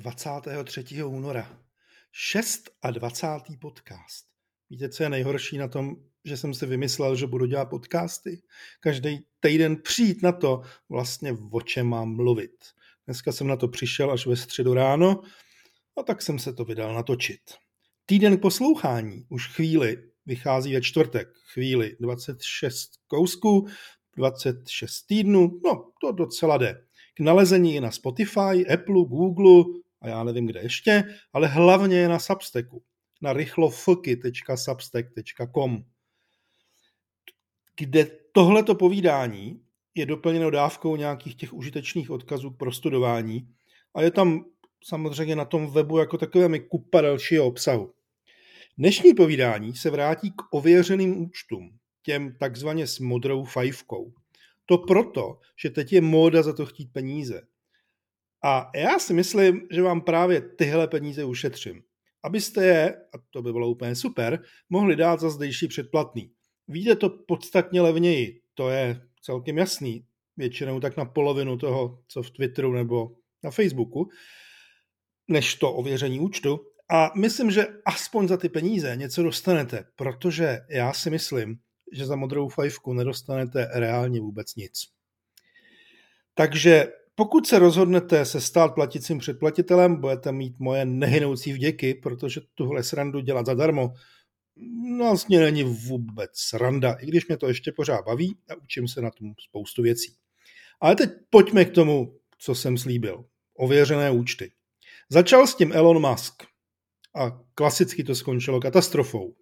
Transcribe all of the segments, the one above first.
23. února. 26. podcast. Víte, co je nejhorší na tom, že jsem si vymyslel, že budu dělat podcasty? Každý týden přijít na to, vlastně o čem mám mluvit. Dneska jsem na to přišel až ve středu ráno a tak jsem se to vydal natočit. Týden k poslouchání už chvíli vychází ve čtvrtek. Chvíli 26 kousků, 26 týdnů, no to docela jde. K nalezení na Spotify, Apple, Google a já nevím kde ještě, ale hlavně je na Substacku, na rychlofky.substack.com, kde tohleto povídání je doplněno dávkou nějakých těch užitečných odkazů k prostudování a je tam samozřejmě na tom webu jako takové mi kupa dalšího obsahu. Dnešní povídání se vrátí k ověřeným účtům, těm takzvaně s modrou fajfkou. To proto, že teď je móda za to chtít peníze. A já si myslím, že vám právě tyhle peníze ušetřím. Abyste je, a to by bylo úplně super, mohli dát za zdejší předplatný. Víde to podstatně levněji, to je celkem jasný, většinou tak na polovinu toho, co v Twitteru nebo na Facebooku, než to ověření účtu. A myslím, že aspoň za ty peníze něco dostanete, protože já si myslím, že za modrou fajfku nedostanete reálně vůbec nic. Takže pokud se rozhodnete se stát platicím předplatitelem, budete mít moje nehynoucí vděky, protože tuhle srandu dělat zadarmo no, vlastně není vůbec sranda, i když mě to ještě pořád baví a učím se na tom spoustu věcí. Ale teď pojďme k tomu, co jsem slíbil. Ověřené účty. Začal s tím Elon Musk a klasicky to skončilo katastrofou.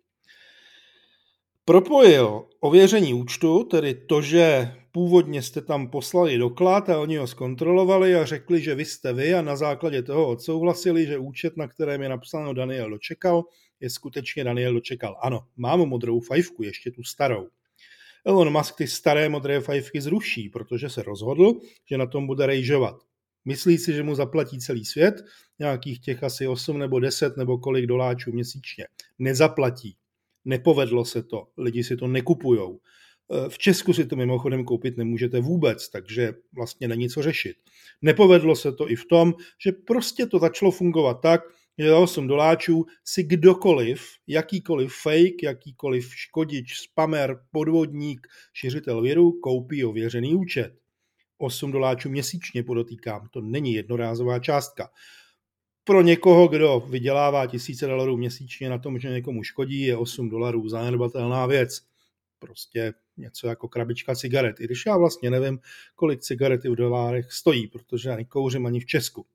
Propojil ověření účtu, tedy to, že původně jste tam poslali doklad a oni ho zkontrolovali a řekli, že vy jste vy a na základě toho odsouhlasili, že účet, na kterém je napsáno Daniel dočekal, je skutečně Daniel dočekal. Ano, mám modrou fajfku, ještě tu starou. Elon Musk ty staré modré fajfky zruší, protože se rozhodl, že na tom bude rejžovat. Myslí si, že mu zaplatí celý svět, nějakých těch asi 8 nebo 10 nebo kolik doláčů měsíčně. Nezaplatí. Nepovedlo se to, lidi si to nekupujou. V Česku si to mimochodem koupit nemůžete vůbec, takže vlastně není co řešit. Nepovedlo se to i v tom, že prostě to začalo fungovat tak, že za 8 doláčů si kdokoliv, jakýkoliv fake, jakýkoliv škodič, spamer, podvodník, šiřitel viru koupí ověřený účet. 8 doláčů měsíčně podotýkám, to není jednorázová částka pro někoho, kdo vydělává tisíce dolarů měsíčně na tom, že někomu škodí, je 8 dolarů zanedbatelná věc. Prostě něco jako krabička cigaret. I když já vlastně nevím, kolik cigarety v dolárech stojí, protože já nekouřím ani v Česku.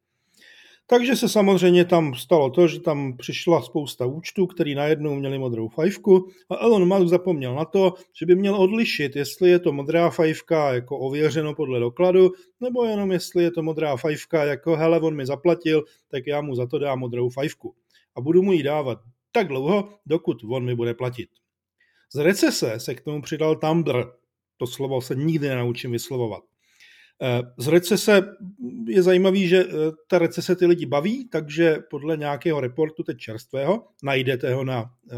Takže se samozřejmě tam stalo to, že tam přišla spousta účtů, který najednou měli modrou fajfku a Elon Musk zapomněl na to, že by měl odlišit, jestli je to modrá fajfka jako ověřeno podle dokladu, nebo jenom jestli je to modrá fajfka jako hele, on mi zaplatil, tak já mu za to dám modrou fajfku. A budu mu ji dávat tak dlouho, dokud on mi bude platit. Z recese se k tomu přidal Tumblr. To slovo se nikdy nenaučím vyslovovat. Eh, z recese je zajímavý, že eh, ta recese ty lidi baví, takže podle nějakého reportu teď čerstvého, najdete ho na eh,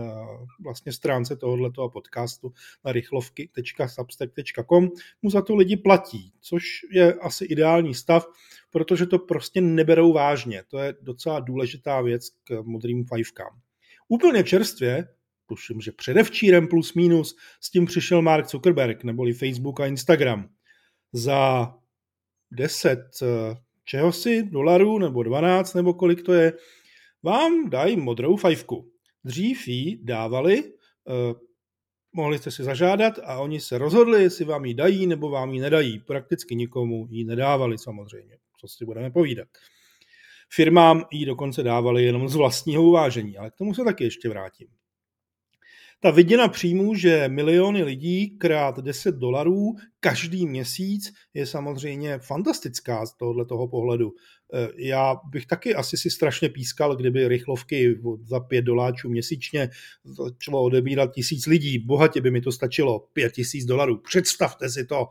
vlastně stránce tohoto podcastu na rychlovky.substack.com, mu za to lidi platí, což je asi ideální stav, protože to prostě neberou vážně. To je docela důležitá věc k modrým fajfkám. Úplně čerstvě, tuším, že předevčírem plus minus, s tím přišel Mark Zuckerberg, neboli Facebook a Instagram. Za 10 eh, čeho si, dolarů nebo 12 nebo kolik to je, vám dají modrou fajfku. Dřív ji dávali, eh, mohli jste si zažádat a oni se rozhodli, jestli vám ji dají nebo vám ji nedají. Prakticky nikomu ji nedávali samozřejmě, co si budeme povídat. Firmám ji dokonce dávali jenom z vlastního uvážení, ale k tomu se taky ještě vrátím. Ta viděna příjmů, že miliony lidí krát 10 dolarů každý měsíc je samozřejmě fantastická z tohohle toho pohledu. E, já bych taky asi si strašně pískal, kdyby rychlovky za 5 doláčů měsíčně začalo odebírat tisíc lidí. Bohatě by mi to stačilo, 5 tisíc dolarů. Představte si to.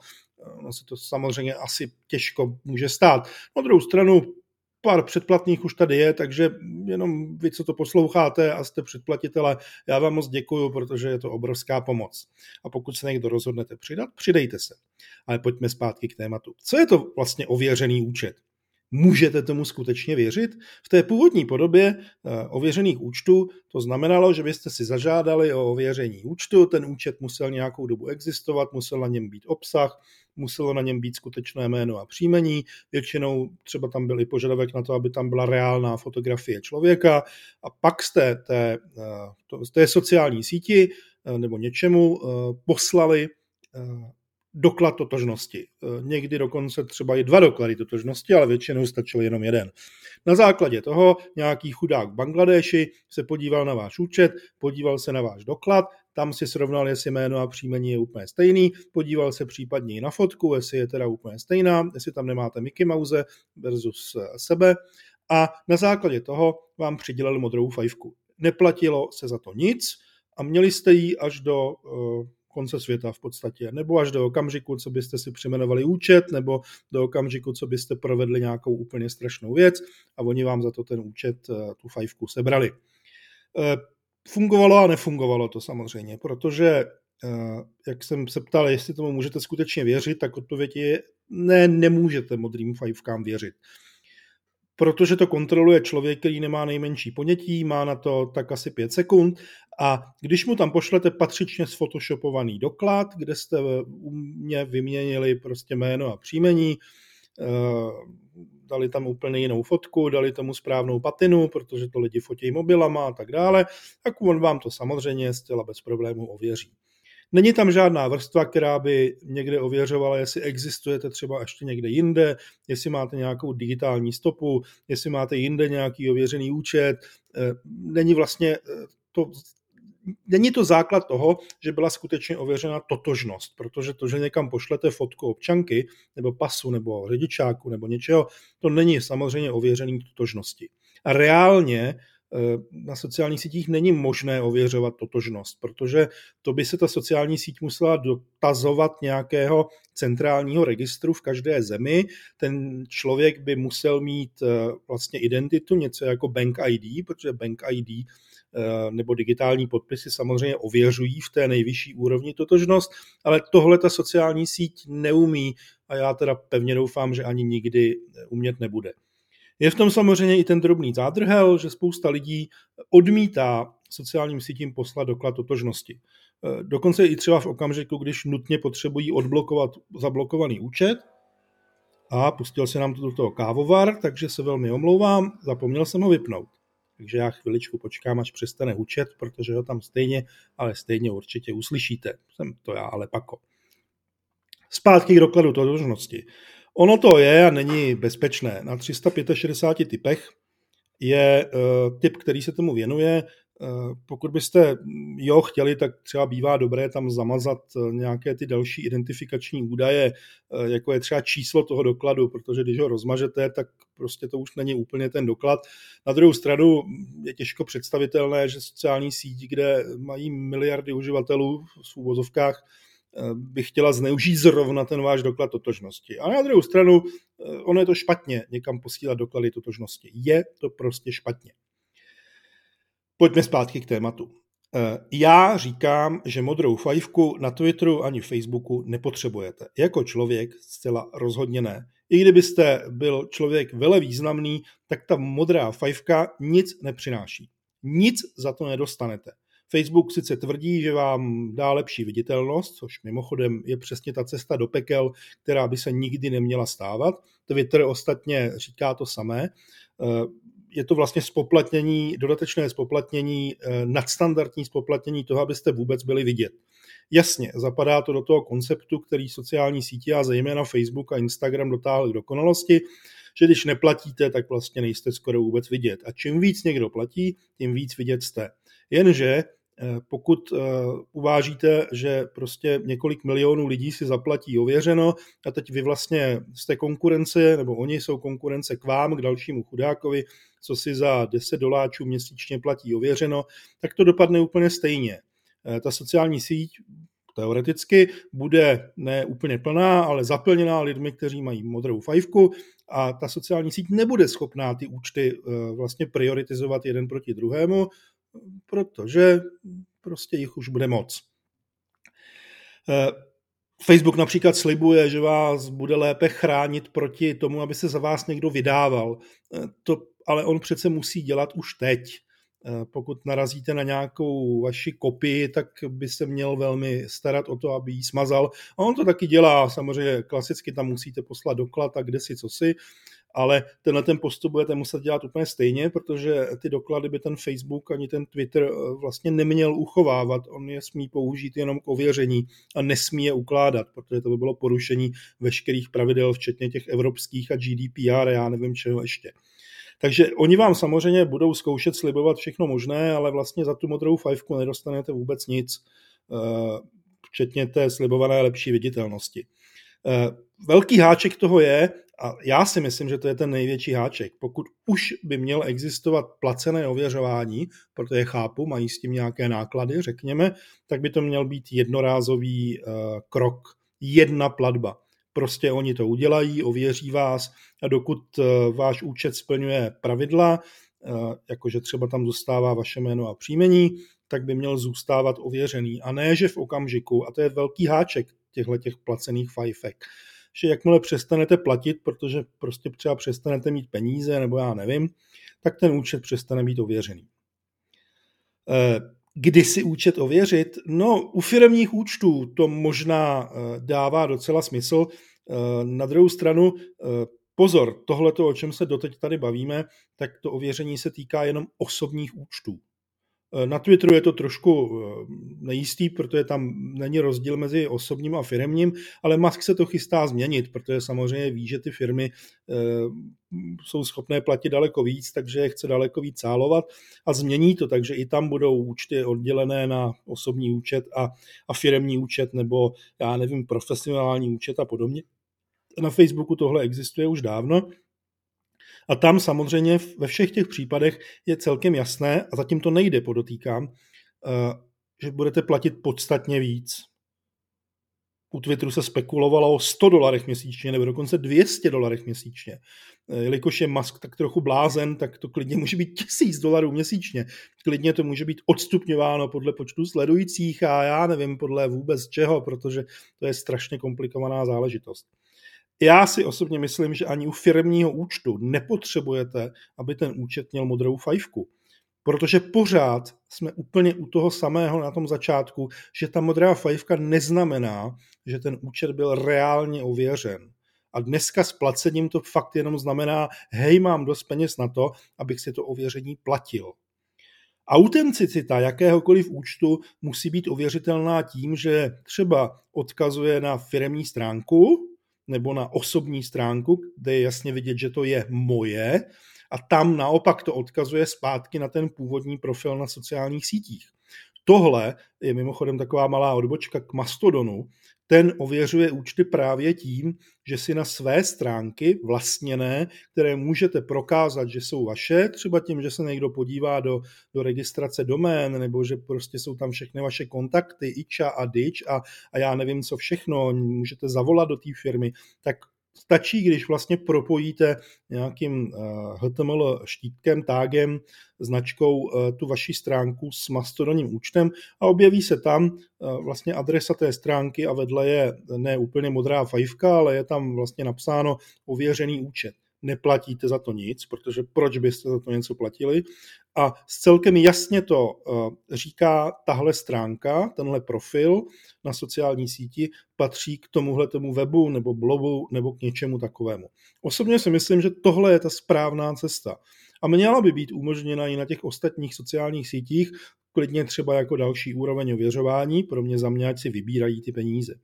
No se to samozřejmě asi těžko může stát. Na druhou stranu pár předplatných už tady je, takže jenom vy, co to posloucháte a jste předplatitele, já vám moc děkuju, protože je to obrovská pomoc. A pokud se někdo rozhodnete přidat, přidejte se. Ale pojďme zpátky k tématu. Co je to vlastně ověřený účet? Můžete tomu skutečně věřit? V té původní podobě eh, ověřených účtů to znamenalo, že byste si zažádali o ověření účtu, ten účet musel nějakou dobu existovat, musel na něm být obsah, muselo na něm být skutečné jméno a příjmení, většinou třeba tam byl i požadavek na to, aby tam byla reálná fotografie člověka a pak z té, té, eh, té sociální síti eh, nebo něčemu poslali doklad totožnosti. E, někdy dokonce třeba i dva doklady totožnosti, ale většinou stačil jenom jeden. Na základě toho nějaký chudák v Bangladeši se podíval na váš účet, podíval se na váš doklad, tam si srovnal, jestli jméno a příjmení je úplně stejný, podíval se případně i na fotku, jestli je teda úplně stejná, jestli tam nemáte Mickey Mouse versus sebe a na základě toho vám přidělil modrou fajfku. Neplatilo se za to nic a měli jste ji až do e, konce světa v podstatě, nebo až do okamžiku, co byste si přeměnovali účet, nebo do okamžiku, co byste provedli nějakou úplně strašnou věc a oni vám za to ten účet, eh, tu fajfku sebrali. Eh, fungovalo a nefungovalo to samozřejmě, protože eh, jak jsem se ptal, jestli tomu můžete skutečně věřit, tak odpověď je ne, nemůžete modrým fajfkám věřit protože to kontroluje člověk, který nemá nejmenší ponětí, má na to tak asi pět sekund a když mu tam pošlete patřičně sfotoshopovaný doklad, kde jste u mě vyměnili prostě jméno a příjmení, eh, dali tam úplně jinou fotku, dali tomu správnou patinu, protože to lidi fotí mobilama a tak dále, tak on vám to samozřejmě zcela bez problémů ověří. Není tam žádná vrstva, která by někde ověřovala, jestli existujete třeba ještě někde jinde, jestli máte nějakou digitální stopu, jestli máte jinde nějaký ověřený účet. Eh, není vlastně eh, to Není to základ toho, že byla skutečně ověřena totožnost, protože to, že někam pošlete fotku občanky nebo pasu nebo řidičáku nebo něčeho, to není samozřejmě ověřený totožnosti. A reálně na sociálních sítích není možné ověřovat totožnost, protože to by se ta sociální síť musela dotazovat nějakého centrálního registru v každé zemi. Ten člověk by musel mít eh, vlastně identitu, něco jako Bank ID, protože Bank ID eh, nebo digitální podpisy samozřejmě ověřují v té nejvyšší úrovni totožnost, ale tohle ta sociální síť neumí a já teda pevně doufám, že ani nikdy umět nebude. Je v tom samozřejmě i ten drobný zádrhel, že spousta lidí odmítá sociálním sítím poslat doklad totožnosti. E, dokonce i třeba v okamžiku, když nutně potřebují odblokovat zablokovaný účet, a pustil se nám to do toho kávovar, takže se velmi omlouvám, zapomněl jsem ho vypnout. Takže já chviličku počkám, až přestane účet, protože ho tam stejně, ale stejně určitě uslyšíte. Jsem to já, ale pako. Zpátky k dokladu totožnosti. Ono to je a není bezpečné. Na 365 typech je uh, typ, který se tomu věnuje. Uh, pokud byste jo chtěli, tak třeba bývá dobré tam zamazat uh, nějaké ty další identifikační údaje, jako je třeba číslo toho dokladu, protože když ho rozmažete, tak prostě to už není úplně ten doklad. Na druhou stranu je těžko představitelné, že sociální síť, kde mají miliardy uživatelů v úvozovkách, by chtěla zneužít zrovna ten váš doklad totožnosti. A na druhou stranu, eh, ono je to špatně někam posílat doklady totožnosti. Je to prostě špatně. Pojďme zpátky k tématu. Eh, já říkám, že modrou fajfku na Twitteru ani Facebooku nepotřebujete. Jako člověk zcela rozhodně ne. I kdybyste byl člověk vele významný, tak ta modrá fajfka nic nepřináší. Nic za to nedostanete. Facebook sice tvrdí, že vám dá lepší viditelnost, což mimochodem je přesně ta cesta do pekel, která by se nikdy neměla stávat. Twitter ostatně říká to samé. Eh, je to vlastně spoplatnění, dodatečné spoplatnění, eh, nadstandardní spoplatnění toho, abyste vůbec byli vidět. Jasně, zapadá to do toho konceptu, který sociální sítě a zejména Facebook a Instagram dotáhly k dokonalosti, že když neplatíte, tak vlastně nejste skoro vůbec vidět. A čím víc někdo platí, tím víc vidět jste. Jenže pokud eh, uvážíte, že prostě několik milionů lidí si zaplatí ověřeno a teď vy vlastně jste konkurence, nebo oni jsou konkurence k vám, k dalšímu chudákovi, co si za 10 doláčů měsíčně platí ověřeno, tak to dopadne úplně stejně. Eh, ta sociální síť teoreticky bude ne úplně plná, ale zaplněná lidmi, kteří mají modrou fajfku a ta sociální síť nebude schopná ty účty vlastně prioritizovat jeden proti druhému, protože prostě jich už bude moc. Eh, Facebook například slibuje, že vás bude lépe chránit proti tomu, aby se za vás někdo vydával. To ale on přece musí dělat už teď. Pokud narazíte na nějakou vaši kopii, tak by se měl velmi starat o to, aby ji smazal. A on to taky dělá, samozřejmě klasicky tam musíte poslat doklad a kde si, co si, ale tenhle ten postup budete muset dělat úplně stejně, protože ty doklady by ten Facebook ani ten Twitter eh, vlastně neměl uchovávat. On je smí použít jenom k ověření a nesmí je ukládat, protože to by bylo porušení veškerých pravidel, včetně těch evropských a GDPR, já nevím čeho ještě. Takže oni vám samozřejmě budou zkoušet slibovat všechno možné, ale vlastně za tu modrou fajfku nedostanete vůbec nic, eh, včetně té slibované lepší viditelnosti. Eh, velký háček toho je, a já si myslím, že to je ten největší háček. Pokud už by měl existovat placené ověřování, protože chápu, mají s tím nějaké náklady, řekněme, tak by to měl být jednorázový uh, krok, jedna platba. Prostě oni to udělají, ověří vás a dokud uh, váš účet splňuje pravidla, uh, jakože třeba tam zůstává vaše jméno a příjmení, tak by měl zůstávat ověřený. A ne, že v okamžiku, a to je velký háček těchto těch placených fajfek, že jakmile přestanete platit, protože prostě třeba přestanete mít peníze, nebo já nevím, tak ten účet přestane být ověřený. Eh, kdy si účet ověřit? No, u firmních účtů to možná eh, dává docela smysl. Eh, na druhou stranu, pozor, tohle, o čem se doteď tady bavíme, tak to ověření se týká jenom osobních účtů. Eh, na Twitteru je to trošku eh, nejistý, protože tam není rozdíl mezi osobním a firmním, ale Musk se to chystá změnit, protože samozřejmě ví, že ty firmy eh, jsou schopné platit daleko víc, takže je chce daleko víc cálovat a změní to, takže i tam budou účty oddělené na osobní účet a, a firmní účet nebo já nevím, profesionální účet a podobně. Na Facebooku tohle existuje už dávno, a tam samozřejmě ve všech těch případech je celkem jasné, a zatím to nejde, podotýkám, eh, že budete platit podstatně víc. U Twitteru se spekulovalo o 100 dolarech měsíčně, nebo dokonce 200 dolarech měsíčně. Eh, jelikož je Musk tak trochu blázen, tak to klidně může být 1000 dolarů měsíčně. Klidně to může být odstupňováno podle počtu sledujících a já nevím podle vůbec čeho, protože to je strašně komplikovaná záležitost. Já si osobně myslím, že ani u firmního účtu nepotřebujete, aby ten účet měl modrou fajfku. Protože pořád jsme úplně u toho samého na tom začátku, že ta modrá fajfka neznamená, že ten účet byl reálně ověřen. A dneska s placením to fakt jenom znamená, hej, mám dost peněz na to, abych si to ověření platil. Autenticita jakéhokoliv účtu musí být ověřitelná tím, že třeba odkazuje na firmní stránku, nebo na osobní stránku, kde je jasně vidět, že to je moje a tam naopak to odkazuje zpátky na ten původní profil na sociálních sítích. Tohle je mimochodem taková malá odbočka k Mastodonu, ten ověřuje účty právě tím, že si na své stránky vlastněné, které můžete prokázat, že jsou vaše, třeba tím, že se někdo podívá do, do registrace domén, nebo že prostě jsou tam všechny vaše kontakty, iča a dič a, a já nevím co všechno, můžete zavolat do té firmy, tak stačí, když vlastně propojíte nějakým HTML eh, štítkem, tágem, značkou eh, tu vaši stránku s mastodonním účtem a objeví se tam eh, vlastně adresa té stránky a vedle je ne úplně modrá fajfka, ale je tam vlastně napsáno ověřený účet neplatíte za to nic, protože proč byste za to něco platili. A celkem jasně to eh, říká tahle stránka, tenhle profil na sociální síti patří k tomuhle tomu webu nebo blogu nebo k něčemu takovému. Osobně si myslím, že tohle je ta správná cesta. A měla by být umožněna i na těch ostatních sociálních sítích, klidně třeba jako další úroveň ověřování, pro mě za mě, ať si vybírají ty peníze.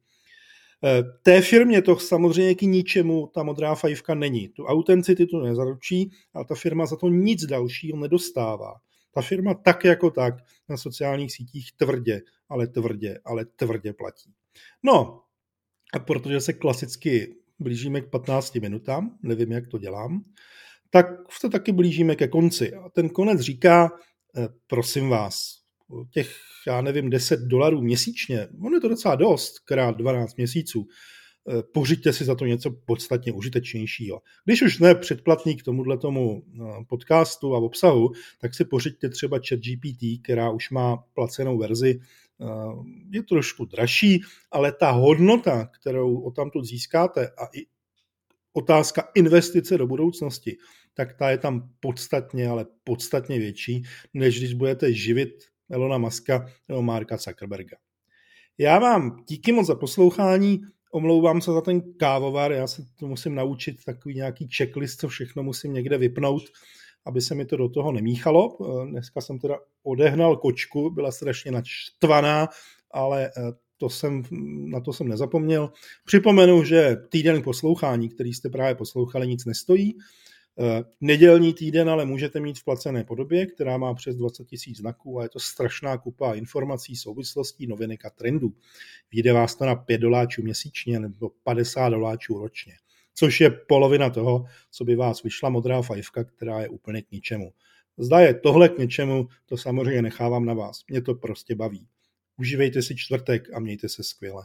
Eh, té firmě to samozřejmě k ničemu ta modrá fajfka není. Tu autenticity nezaručí a ta firma za to nic dalšího nedostává. Ta firma tak jako tak na sociálních sítích tvrdě, ale tvrdě, ale tvrdě platí. No, a protože se klasicky blížíme k 15 minutám, nevím, jak to dělám, tak se taky blížíme ke konci. A ten konec říká, eh, prosím vás, těch, já nevím, 10 dolarů měsíčně, ono je to docela dost, krát 12 měsíců, eh, pořiďte si za to něco podstatně užitečnějšího. Když už ne předplatný k tomuhle tomu eh, podcastu a obsahu, tak si pořiďte třeba chat GPT, která už má placenou verzi je trošku dražší, ale ta hodnota, kterou o tamtud získáte a i otázka investice do budoucnosti, tak ta je tam podstatně, ale podstatně větší, než když budete živit Elona Muska nebo Marka Zuckerberga. Já vám díky moc za poslouchání, omlouvám se za ten kávovar, já se to musím naučit, takový nějaký checklist, co všechno musím někde vypnout, aby se mi to do toho nemíchalo. Dneska jsem teda odehnal kočku, byla strašně naštvaná, ale eh, to jsem, na to jsem nezapomněl. Připomenu, že týden poslouchání, který jste právě poslouchali, nic nestojí. Eh, nedělní týden ale můžete mít v placené podobě, která má přes 20 tisíc znaků a je to strašná kupa informací, souvislostí, novinek a trendů. Vyjde vás to na 5 doláčů měsíčně nebo 50 doláčů ročně, což je polovina toho, co by vás vyšla modrá fajfka, která je úplně k ničemu. Zda je tohle k něčemu, to samozřejmě nechávám na vás. Mě to prostě baví. Užívejte si čtvrtek a mějte se skvěle.